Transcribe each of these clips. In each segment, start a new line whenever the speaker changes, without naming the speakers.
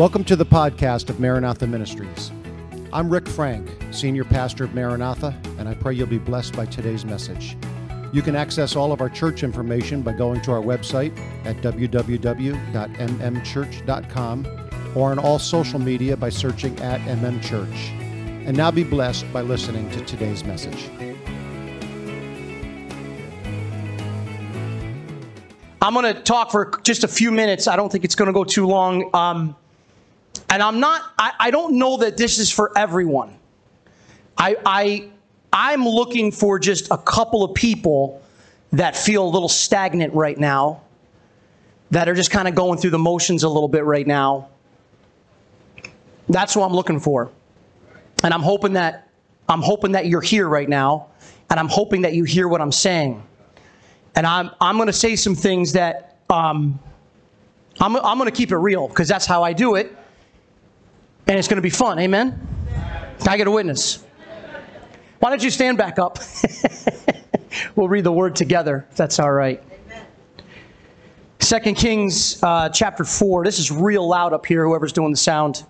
Welcome to the podcast of Maranatha Ministries. I'm Rick Frank, Senior Pastor of Maranatha, and I pray you'll be blessed by today's message. You can access all of our church information by going to our website at www.mmchurch.com or on all social media by searching at MM Church. And now be blessed by listening to today's message.
I'm going to talk for just a few minutes. I don't think it's going to go too long. Um, and I'm not, I, I, don't know that this is for everyone. I, I, I'm looking for just a couple of people that feel a little stagnant right now, that are just kind of going through the motions a little bit right now. That's what I'm looking for. And I'm hoping that I'm hoping that you're here right now, and I'm hoping that you hear what I'm saying. And I'm I'm going to say some things that um, I'm I'm going to keep it real because that's how I do it and it's going to be fun. Amen? I get a witness? Why don't you stand back up? we'll read the word together, if that's all right. Second Kings uh, chapter 4. This is real loud up here, whoever's doing the sound.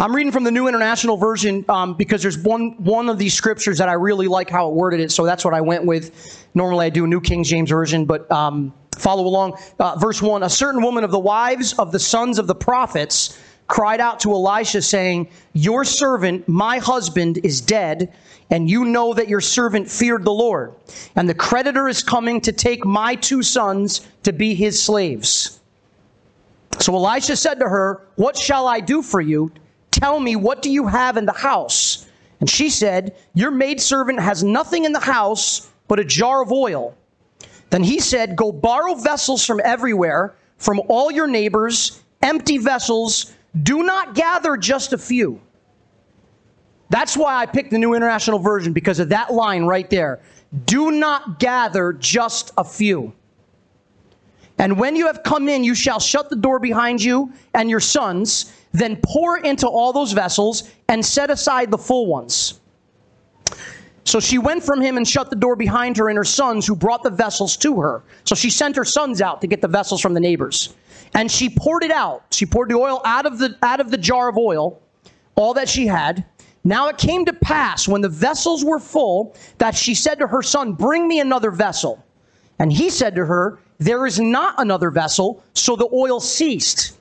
I'm reading from the New International Version um, because there's one, one of these scriptures that I really like how it worded it, so that's what I went with. Normally I do a New King James Version, but um, follow along. Uh, verse 1 A certain woman of the wives of the sons of the prophets cried out to Elisha, saying, Your servant, my husband, is dead, and you know that your servant feared the Lord. And the creditor is coming to take my two sons to be his slaves. So Elisha said to her, What shall I do for you? Tell me, what do you have in the house? And she said, Your maidservant has nothing in the house but a jar of oil. Then he said, Go borrow vessels from everywhere, from all your neighbors, empty vessels do not gather just a few. That's why I picked the New International Version because of that line right there. Do not gather just a few. And when you have come in, you shall shut the door behind you and your sons, then pour into all those vessels and set aside the full ones. So she went from him and shut the door behind her and her sons, who brought the vessels to her. So she sent her sons out to get the vessels from the neighbors. And she poured it out. She poured the oil out of the, out of the jar of oil, all that she had. Now it came to pass when the vessels were full that she said to her son, Bring me another vessel. And he said to her, There is not another vessel. So the oil ceased.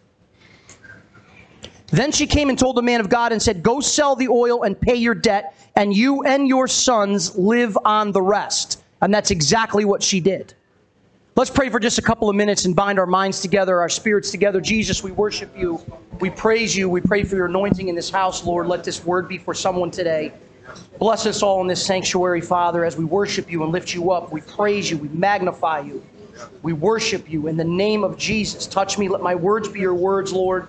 Then she came and told the man of God and said, Go sell the oil and pay your debt, and you and your sons live on the rest. And that's exactly what she did. Let's pray for just a couple of minutes and bind our minds together, our spirits together. Jesus, we worship you. We praise you. We pray for your anointing in this house, Lord. Let this word be for someone today. Bless us all in this sanctuary, Father, as we worship you and lift you up. We praise you. We magnify you. We worship you in the name of Jesus. Touch me. Let my words be your words, Lord.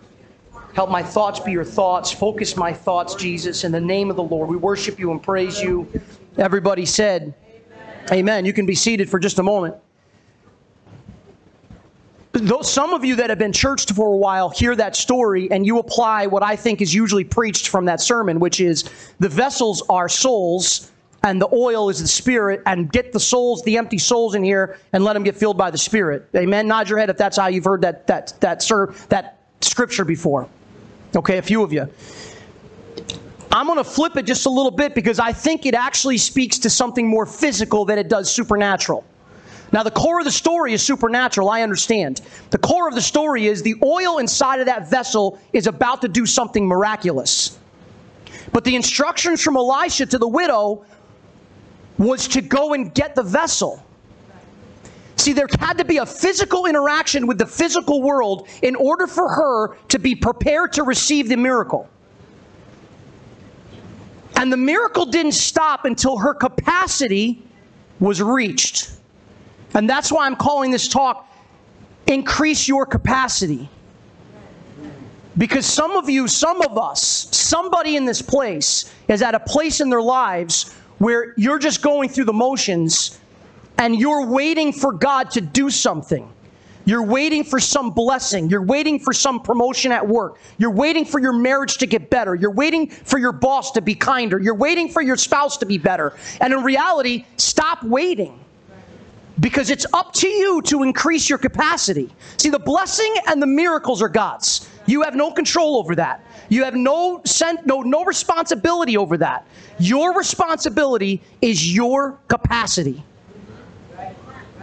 Help my thoughts be your thoughts. Focus my thoughts, Jesus, in the name of the Lord. We worship you and praise you. Everybody said, Amen. Amen. You can be seated for just a moment some of you that have been churched for a while hear that story and you apply what I think is usually preached from that sermon, which is the vessels are souls and the oil is the spirit and get the souls, the empty souls in here and let them get filled by the spirit. Amen. Nod your head if that's how you've heard that, that, that, sir, that scripture before. Okay, a few of you. I'm going to flip it just a little bit because I think it actually speaks to something more physical than it does supernatural. Now, the core of the story is supernatural, I understand. The core of the story is the oil inside of that vessel is about to do something miraculous. But the instructions from Elisha to the widow was to go and get the vessel. See, there had to be a physical interaction with the physical world in order for her to be prepared to receive the miracle. And the miracle didn't stop until her capacity was reached. And that's why I'm calling this talk Increase Your Capacity. Because some of you, some of us, somebody in this place is at a place in their lives where you're just going through the motions and you're waiting for God to do something. You're waiting for some blessing. You're waiting for some promotion at work. You're waiting for your marriage to get better. You're waiting for your boss to be kinder. You're waiting for your spouse to be better. And in reality, stop waiting because it's up to you to increase your capacity. See, the blessing and the miracles are God's. You have no control over that. You have no sent, no no responsibility over that. Your responsibility is your capacity.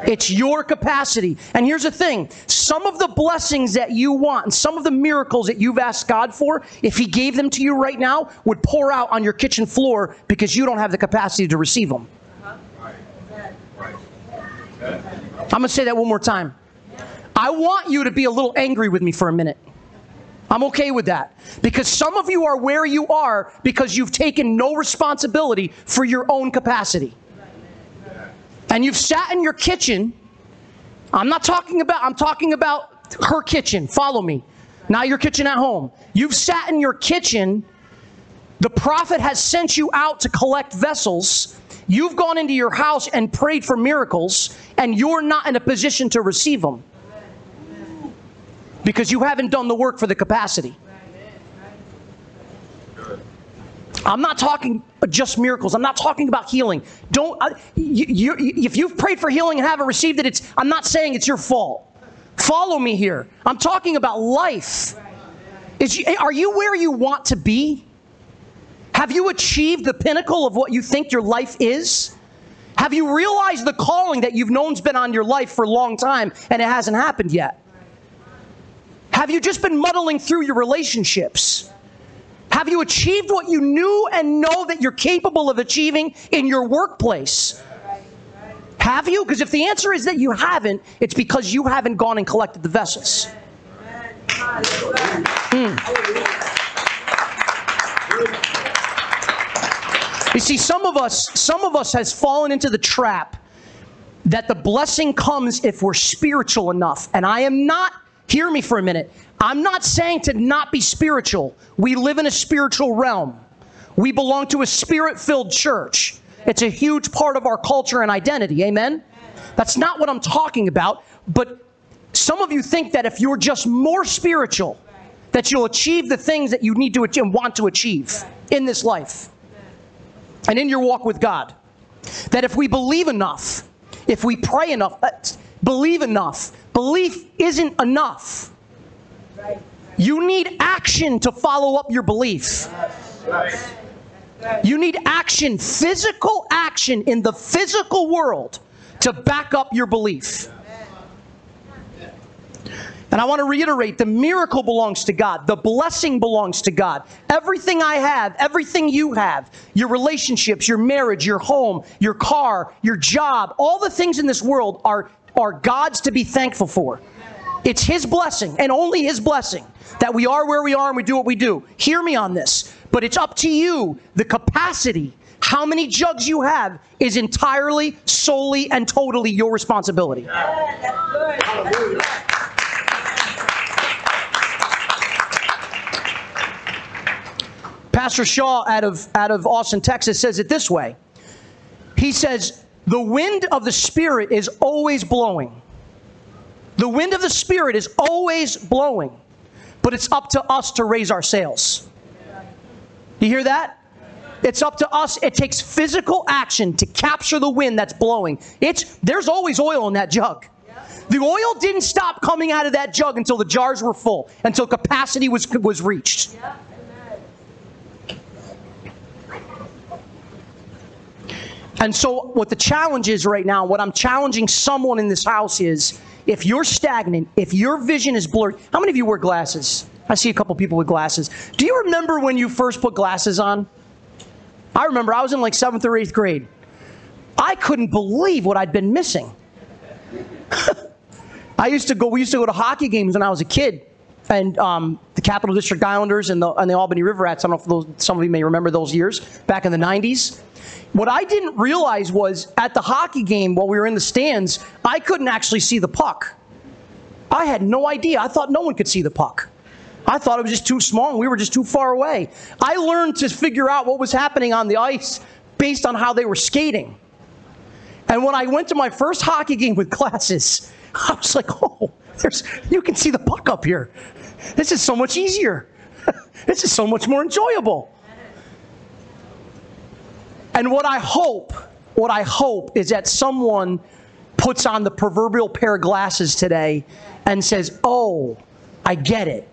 It's your capacity. And here's the thing some of the blessings that you want some of the miracles that you've asked God for, if He gave them to you right now, would pour out on your kitchen floor because you don't have the capacity to receive them. I'm going to say that one more time. I want you to be a little angry with me for a minute. I'm okay with that. Because some of you are where you are because you've taken no responsibility for your own capacity. And you've sat in your kitchen. I'm not talking about, I'm talking about her kitchen. Follow me. Not your kitchen at home. You've sat in your kitchen. The prophet has sent you out to collect vessels. You've gone into your house and prayed for miracles, and you're not in a position to receive them because you haven't done the work for the capacity. I'm not talking just miracles. I'm not talking about healing. Don't uh, you, you, if you've prayed for healing and haven't received it, it's I'm not saying it's your fault. Follow me here. I'm talking about life. Is are you where you want to be? Have you achieved the pinnacle of what you think your life is? Have you realized the calling that you've known's been on your life for a long time and it hasn't happened yet? Have you just been muddling through your relationships? Have you achieved what you knew and know that you're capable of achieving in your workplace? Have you? Because if the answer is that you haven't, it's because you haven't gone and collected the vessels. Mm. You see, some of us, some of us has fallen into the trap that the blessing comes if we're spiritual enough. And I am not, hear me for a minute. I'm not saying to not be spiritual. We live in a spiritual realm. We belong to a spirit filled church. It's a huge part of our culture and identity. Amen? That's not what I'm talking about. But some of you think that if you're just more spiritual, that you'll achieve the things that you need to and want to achieve in this life and in your walk with God. That if we believe enough, if we pray enough, uh, believe enough, belief isn't enough. You need action to follow up your belief. You need action, physical action in the physical world to back up your belief. And I want to reiterate the miracle belongs to God. The blessing belongs to God. Everything I have, everything you have, your relationships, your marriage, your home, your car, your job, all the things in this world are, are God's to be thankful for. It's His blessing and only His blessing that we are where we are and we do what we do. Hear me on this. But it's up to you, the capacity, how many jugs you have is entirely, solely, and totally your responsibility. Pastor Shaw out of, out of Austin, Texas says it this way. He says, The wind of the Spirit is always blowing. The wind of the Spirit is always blowing, but it's up to us to raise our sails. You hear that? It's up to us. It takes physical action to capture the wind that's blowing. It's there's always oil in that jug. The oil didn't stop coming out of that jug until the jars were full, until capacity was was reached. And so, what the challenge is right now, what I'm challenging someone in this house is if you're stagnant, if your vision is blurred, how many of you wear glasses? I see a couple people with glasses. Do you remember when you first put glasses on? I remember I was in like seventh or eighth grade. I couldn't believe what I'd been missing. I used to go, we used to go to hockey games when I was a kid. And um, the Capital District Islanders and the, and the Albany River Rats, I don't know if those, some of you may remember those years, back in the 90s. What I didn't realize was at the hockey game while we were in the stands, I couldn't actually see the puck. I had no idea. I thought no one could see the puck. I thought it was just too small and we were just too far away. I learned to figure out what was happening on the ice based on how they were skating. And when I went to my first hockey game with glasses, I was like, oh, there's, you can see the puck up here. This is so much easier. this is so much more enjoyable. And what I hope, what I hope is that someone puts on the proverbial pair of glasses today and says, Oh, I get it.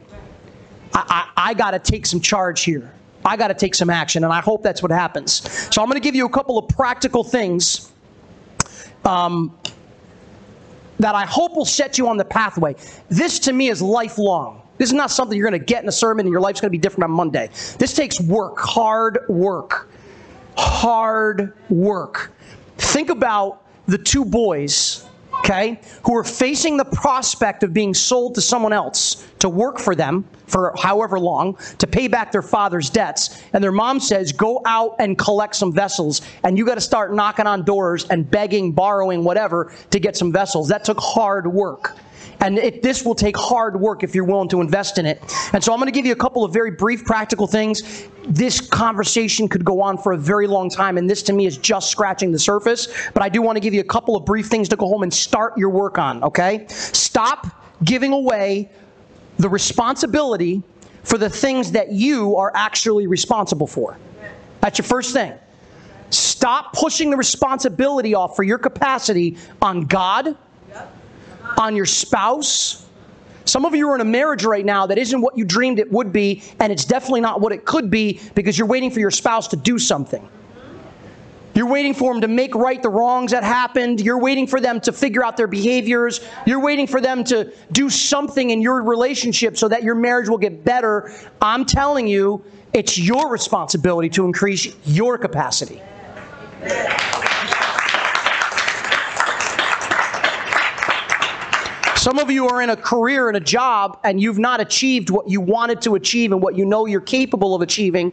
I, I, I got to take some charge here. I got to take some action, and I hope that's what happens. So I'm going to give you a couple of practical things um, that I hope will set you on the pathway. This to me is lifelong. This is not something you're going to get in a sermon and your life's going to be different on Monday. This takes work, hard work. Hard work. Think about the two boys okay, who are facing the prospect of being sold to someone else to work for them for however long to pay back their father's debts. And their mom says, Go out and collect some vessels. And you got to start knocking on doors and begging, borrowing, whatever to get some vessels. That took hard work. And it, this will take hard work if you're willing to invest in it. And so I'm going to give you a couple of very brief practical things. This conversation could go on for a very long time, and this to me is just scratching the surface. But I do want to give you a couple of brief things to go home and start your work on, okay? Stop giving away the responsibility for the things that you are actually responsible for. That's your first thing. Stop pushing the responsibility off for your capacity on God on your spouse. Some of you are in a marriage right now that isn't what you dreamed it would be, and it's definitely not what it could be because you're waiting for your spouse to do something. You're waiting for them to make right the wrongs that happened. You're waiting for them to figure out their behaviors. You're waiting for them to do something in your relationship so that your marriage will get better. I'm telling you, it's your responsibility to increase your capacity. Some of you are in a career and a job and you've not achieved what you wanted to achieve and what you know you're capable of achieving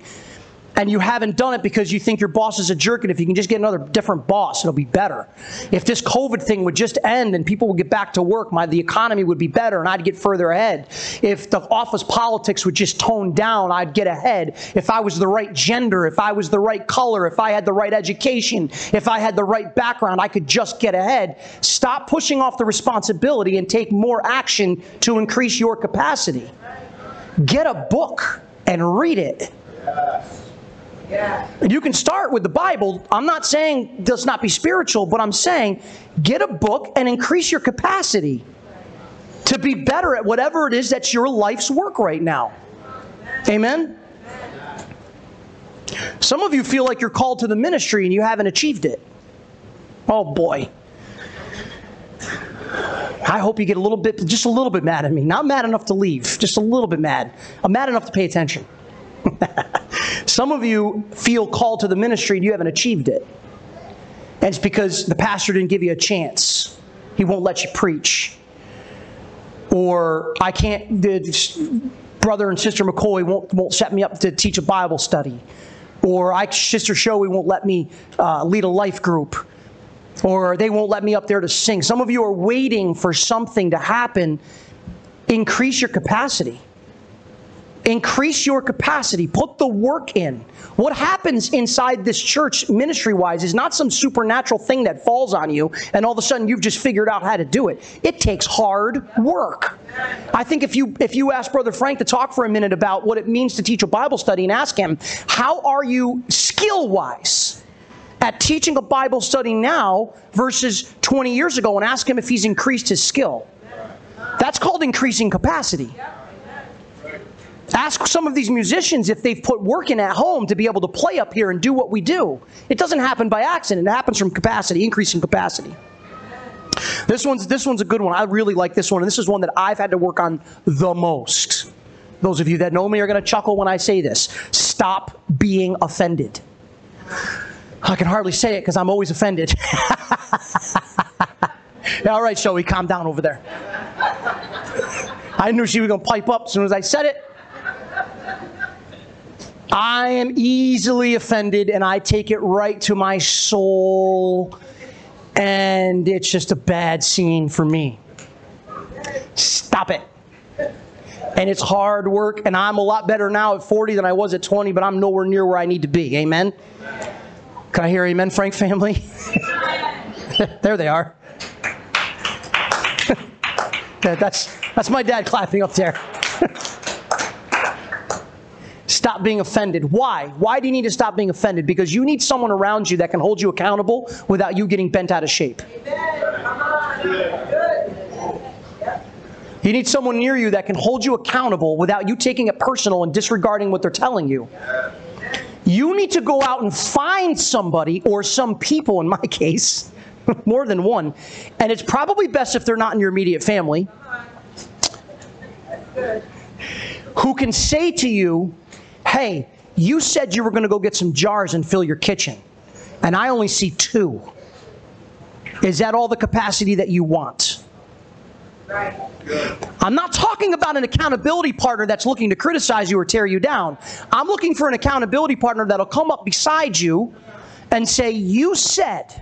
and you haven't done it because you think your boss is a jerk and if you can just get another different boss it'll be better. If this covid thing would just end and people would get back to work my the economy would be better and i'd get further ahead. If the office politics would just tone down i'd get ahead. If i was the right gender if i was the right color if i had the right education if i had the right background i could just get ahead. Stop pushing off the responsibility and take more action to increase your capacity. Get a book and read it and you can start with the Bible. I'm not saying does not be spiritual, but I'm saying get a book and increase your capacity to be better at whatever it is that's your life's work right now. Amen? Some of you feel like you're called to the ministry and you haven't achieved it. Oh boy. I hope you get a little bit, just a little bit mad at me. Not mad enough to leave, just a little bit mad. I'm mad enough to pay attention. Some of you feel called to the ministry and you haven't achieved it. And it's because the pastor didn't give you a chance. He won't let you preach. Or I can't, the brother and sister McCoy won't, won't set me up to teach a Bible study. Or I, sister Showy won't let me uh, lead a life group. Or they won't let me up there to sing. Some of you are waiting for something to happen. Increase your capacity. Increase your capacity. Put the work in. What happens inside this church ministry wise is not some supernatural thing that falls on you and all of a sudden you've just figured out how to do it. It takes hard work. I think if you if you ask Brother Frank to talk for a minute about what it means to teach a Bible study and ask him, how are you skill wise? At teaching a Bible study now versus 20 years ago, and ask him if he's increased his skill. That's called increasing capacity. Ask some of these musicians if they've put work in at home to be able to play up here and do what we do. It doesn't happen by accident. It happens from capacity, increasing capacity. This one's this one's a good one. I really like this one, and this is one that I've had to work on the most. Those of you that know me are going to chuckle when I say this. Stop being offended. I can hardly say it because I'm always offended. yeah, all right, Joey, calm down over there. I knew she was going to pipe up as soon as I said it. I am easily offended and I take it right to my soul, and it's just a bad scene for me. Stop it. And it's hard work, and I'm a lot better now at 40 than I was at 20, but I'm nowhere near where I need to be. Amen? Can I hear amen, Frank family? there they are. that's, that's my dad clapping up there. Stop being offended. Why? Why do you need to stop being offended? Because you need someone around you that can hold you accountable without you getting bent out of shape. You need someone near you that can hold you accountable without you taking it personal and disregarding what they're telling you. You need to go out and find somebody or some people, in my case, more than one. And it's probably best if they're not in your immediate family, who can say to you, hey, you said you were going to go get some jars and fill your kitchen, and I only see two. Is that all the capacity that you want? Right. I'm not talking about an accountability partner that's looking to criticize you or tear you down. I'm looking for an accountability partner that'll come up beside you and say, You said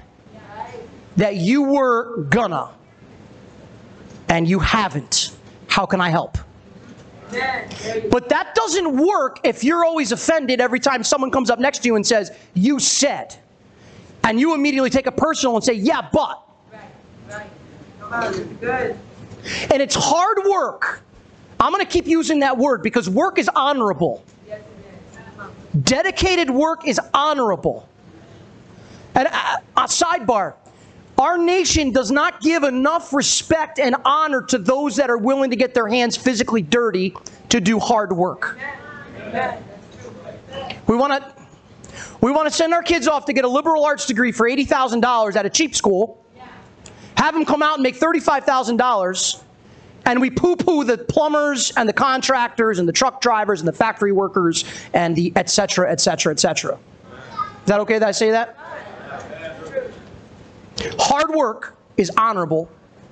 that you were gonna, and you haven't. How can I help? But that doesn't work if you're always offended every time someone comes up next to you and says, You said. And you immediately take a personal and say, Yeah, but. Right, right. Good. And it's hard work. I'm going to keep using that word because work is honorable. Dedicated work is honorable. And a, uh, a sidebar our nation does not give enough respect and honor to those that are willing to get their hands physically dirty to do hard work. We want to we want to send our kids off to get a liberal arts degree for $80,000 at a cheap school. Have them come out and make $35,000 and we poo-poo the plumbers and the contractors and the truck drivers and the factory workers and the et cetera, et cetera, et cetera. Is that okay that I say that? Hard work is honorable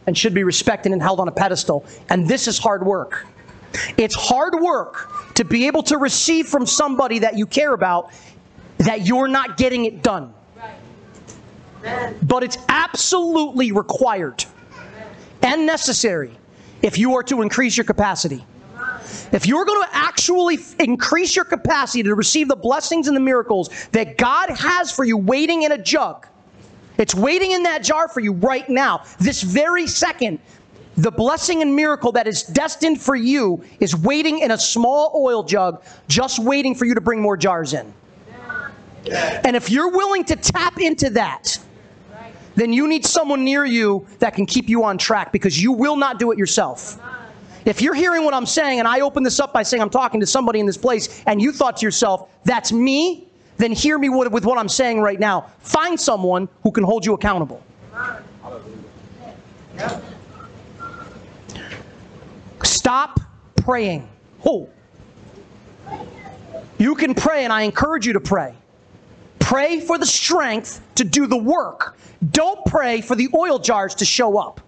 and should be respected and held on a pedestal. And this is hard work. It's hard work to be able to receive from somebody that you care about that you're not getting it done. But it's absolutely required and necessary if you are to increase your capacity. If you're going to actually increase your capacity to receive the blessings and the miracles that God has for you waiting in a jug, it's waiting in that jar for you right now, this very second. The blessing and miracle that is destined for you is waiting in a small oil jug, just waiting for you to bring more jars in. And if you're willing to tap into that, then you need someone near you that can keep you on track because you will not do it yourself. If you're hearing what I'm saying, and I open this up by saying I'm talking to somebody in this place, and you thought to yourself, that's me, then hear me with, what I'm saying right now. Find someone who can hold you accountable. Stop praying. Oh. You can pray, and I encourage you to pray. Pray for the strength to do the work. Don't pray for the oil jars to show up.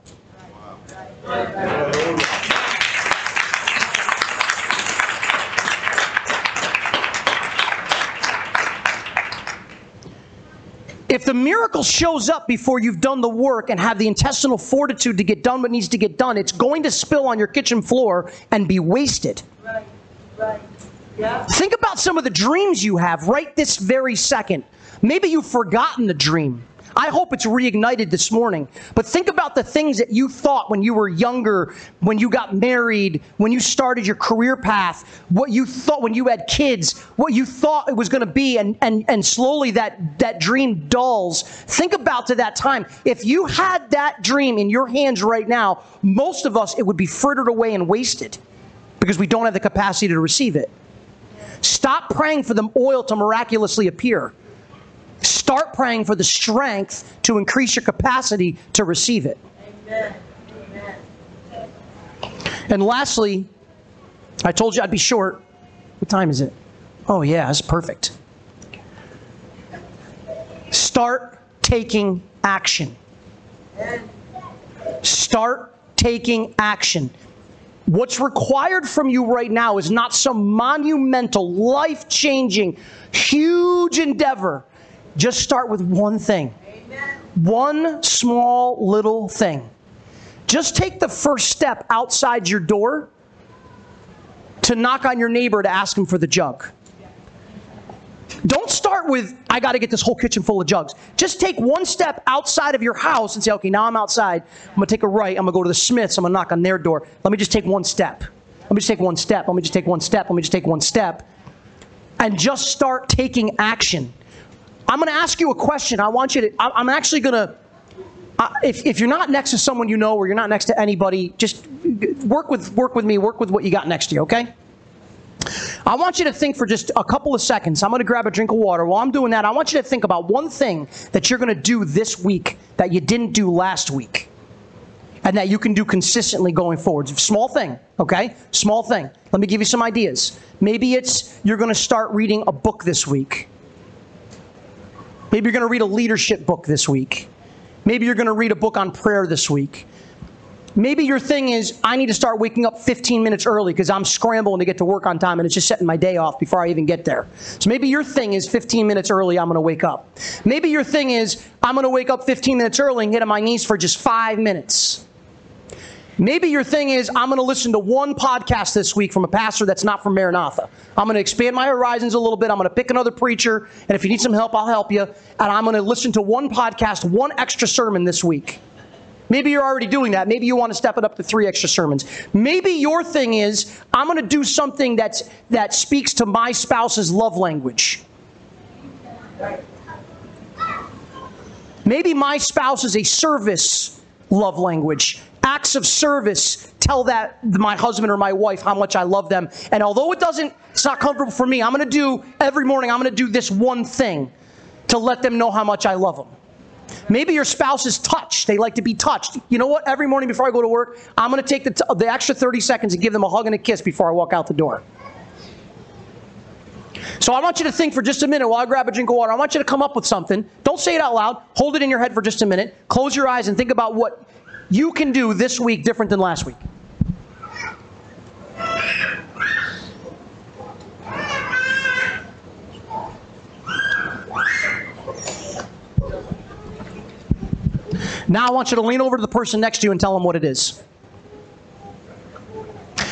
If the miracle shows up before you've done the work and have the intestinal fortitude to get done what needs to get done, it's going to spill on your kitchen floor and be wasted. Right, right. Yeah. Think about some of the dreams you have right this very second. Maybe you've forgotten the dream. I hope it's reignited this morning. But think about the things that you thought when you were younger, when you got married, when you started your career path, what you thought when you had kids, what you thought it was going to be, and, and, and slowly that, that dream dulls. Think about to that time. If you had that dream in your hands right now, most of us, it would be frittered away and wasted because we don't have the capacity to receive it. Stop praying for the oil to miraculously appear. Start praying for the strength to increase your capacity to receive it. Amen. Amen. And lastly, I told you I'd be short. What time is it? Oh, yeah, that's perfect. Start taking action. Start taking action. What's required from you right now is not some monumental, life changing, huge endeavor. Just start with one thing. Amen. One small little thing. Just take the first step outside your door to knock on your neighbor to ask him for the jug. Don't start with, I got to get this whole kitchen full of jugs. Just take one step outside of your house and say, okay, now I'm outside. I'm going to take a right. I'm going to go to the Smiths. I'm going to knock on their door. Let me just take one step. Let me just take one step. Let me just take one step. Let me just take one step. And just start taking action. I'm going to ask you a question. I want you to, I'm actually going to, if, if you're not next to someone you know or you're not next to anybody, just work with work with me, work with what you got next to you, okay? I want you to think for just a couple of seconds. I'm going to grab a drink of water. While I'm doing that, I want you to think about one thing that you're going to do this week that you didn't do last week and that you can do consistently going forward. Small thing, okay? Small thing. Let me give you some ideas. Maybe it's you're going to start reading a book this week. Maybe you're going to read a leadership book this week. Maybe you're going to read a book on prayer this week. Maybe your thing is, I need to start waking up 15 minutes early because I'm scrambling to get to work on time and it's just setting my day off before I even get there. So maybe your thing is 15 minutes early, I'm going to wake up. Maybe your thing is, I'm going to wake up 15 minutes early and get on my knees for just five minutes. Maybe your thing is, I'm going to listen to one podcast this week from a pastor that's not from Maranatha. I'm going to expand my horizons a little bit. I'm going to pick another preacher, and if you need some help, I'll help you. And I'm going to listen to one podcast, one extra sermon this week. Maybe you're already doing that. Maybe you want to step it up to three extra sermons. Maybe your thing is, I'm going to do something that's, that speaks to my spouse's love language. Maybe my spouse is a service love language acts of service tell that my husband or my wife how much I love them. And although it doesn't, it's not comfortable for me, I'm going to do every morning, I'm going to do this one thing to let them know how much I love them. Maybe your spouse is touched. They like to be touched. You know what? Every morning before I go to work, I'm going to take the, t- the extra 30 seconds and give them a hug and a kiss before I walk out the door. So I want you to think for just a minute while I grab a drink of water. I want you to come up with something. Don't say it out loud. Hold it in your head for just a minute. Close your eyes and think about what you can do this week different than last week? Now I want you to lean over to the person next to you and tell them what it is.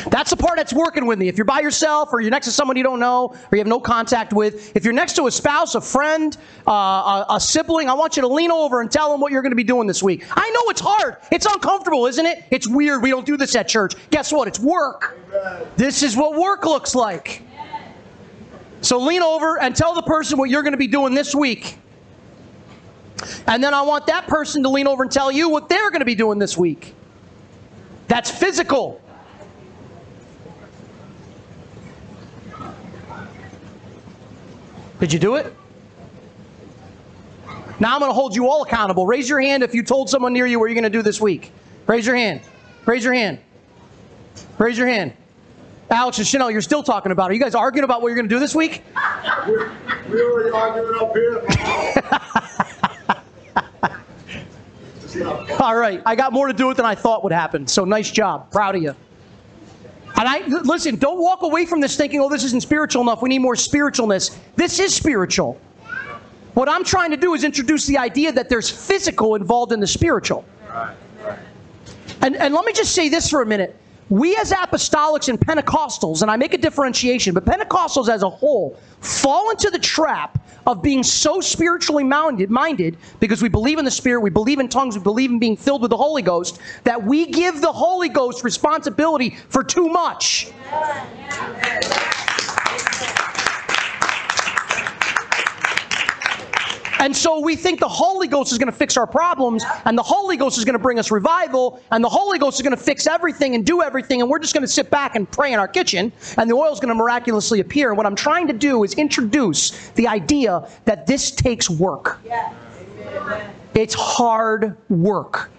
That's the part that's working with me. If you're by yourself or you're next to someone you don't know or you have no contact with, if you're next to a spouse, a friend, uh, a, a, sibling, I want you to lean over and tell them what you're going to be doing this week. I know it's hard. It's uncomfortable, isn't it? It's weird. We don't do this at church. Guess what? It's work. This is what work looks like. So lean over and tell the person what you're going to be doing this week. And then I want that person to lean over and tell you what they're going to be doing this week. That's physical. Did you do it? Now I'm going to hold you all accountable. Raise your hand if you told someone near you what you're going to do this week. Raise your hand. Raise your hand. Raise your hand. Alex and Chanel, you're still talking about it. Are you guys arguing about what you're going to do this week?
We're, we're already arguing up
here. All right. I got more to do with than I thought would happen. So nice job. Proud of you. And I listen, don't walk away from this thinking, oh, this isn't spiritual enough. We need more spiritualness. This is spiritual. What I'm trying to do is introduce the idea that there's physical involved in the spiritual. And, and let me just say this for a minute we as apostolics and Pentecostals, and I make a differentiation, but Pentecostals as a whole fall into the trap of being so spiritually minded, minded because we believe in the Spirit, we believe in tongues, we believe in being filled with the Holy Ghost, that we give the Holy Ghost responsibility for too much. Yeah, yeah. And so we think the Holy Ghost is going to fix our problems, and the Holy Ghost is going to bring us revival, and the Holy Ghost is going to fix everything and do everything, and we're just going to sit back and pray in our kitchen, and the oil is going to miraculously appear. And what I'm trying to do is introduce the idea that this takes work. It's hard work.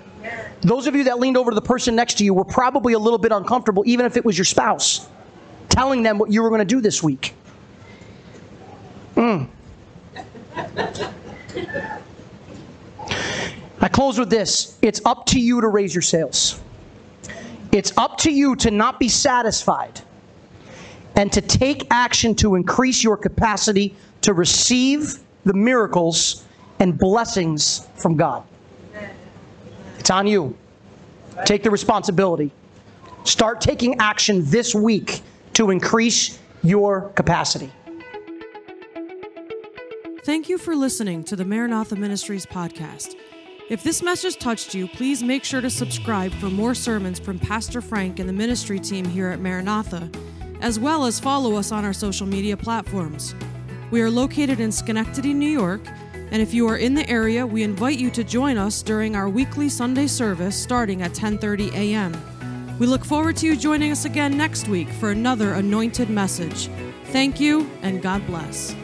Those of you that leaned over to the person next to you were probably a little bit uncomfortable, even if it was your spouse, telling them what you were going to do this week. Mm. Close with this it's up to you to raise your sails. It's up to you to not be satisfied and to take action to increase your capacity to receive the miracles and blessings from God. It's on you. Take the responsibility. Start taking action this week to increase your capacity.
Thank you for listening to the Maranatha Ministries podcast. If this message touched you, please make sure to subscribe for more sermons from Pastor Frank and the ministry team here at Maranatha, as well as follow us on our social media platforms. We are located in Schenectady, New York, and if you are in the area, we invite you to join us during our weekly Sunday service starting at 10:30 a.m. We look forward to you joining us again next week for another anointed message. Thank you, and God bless.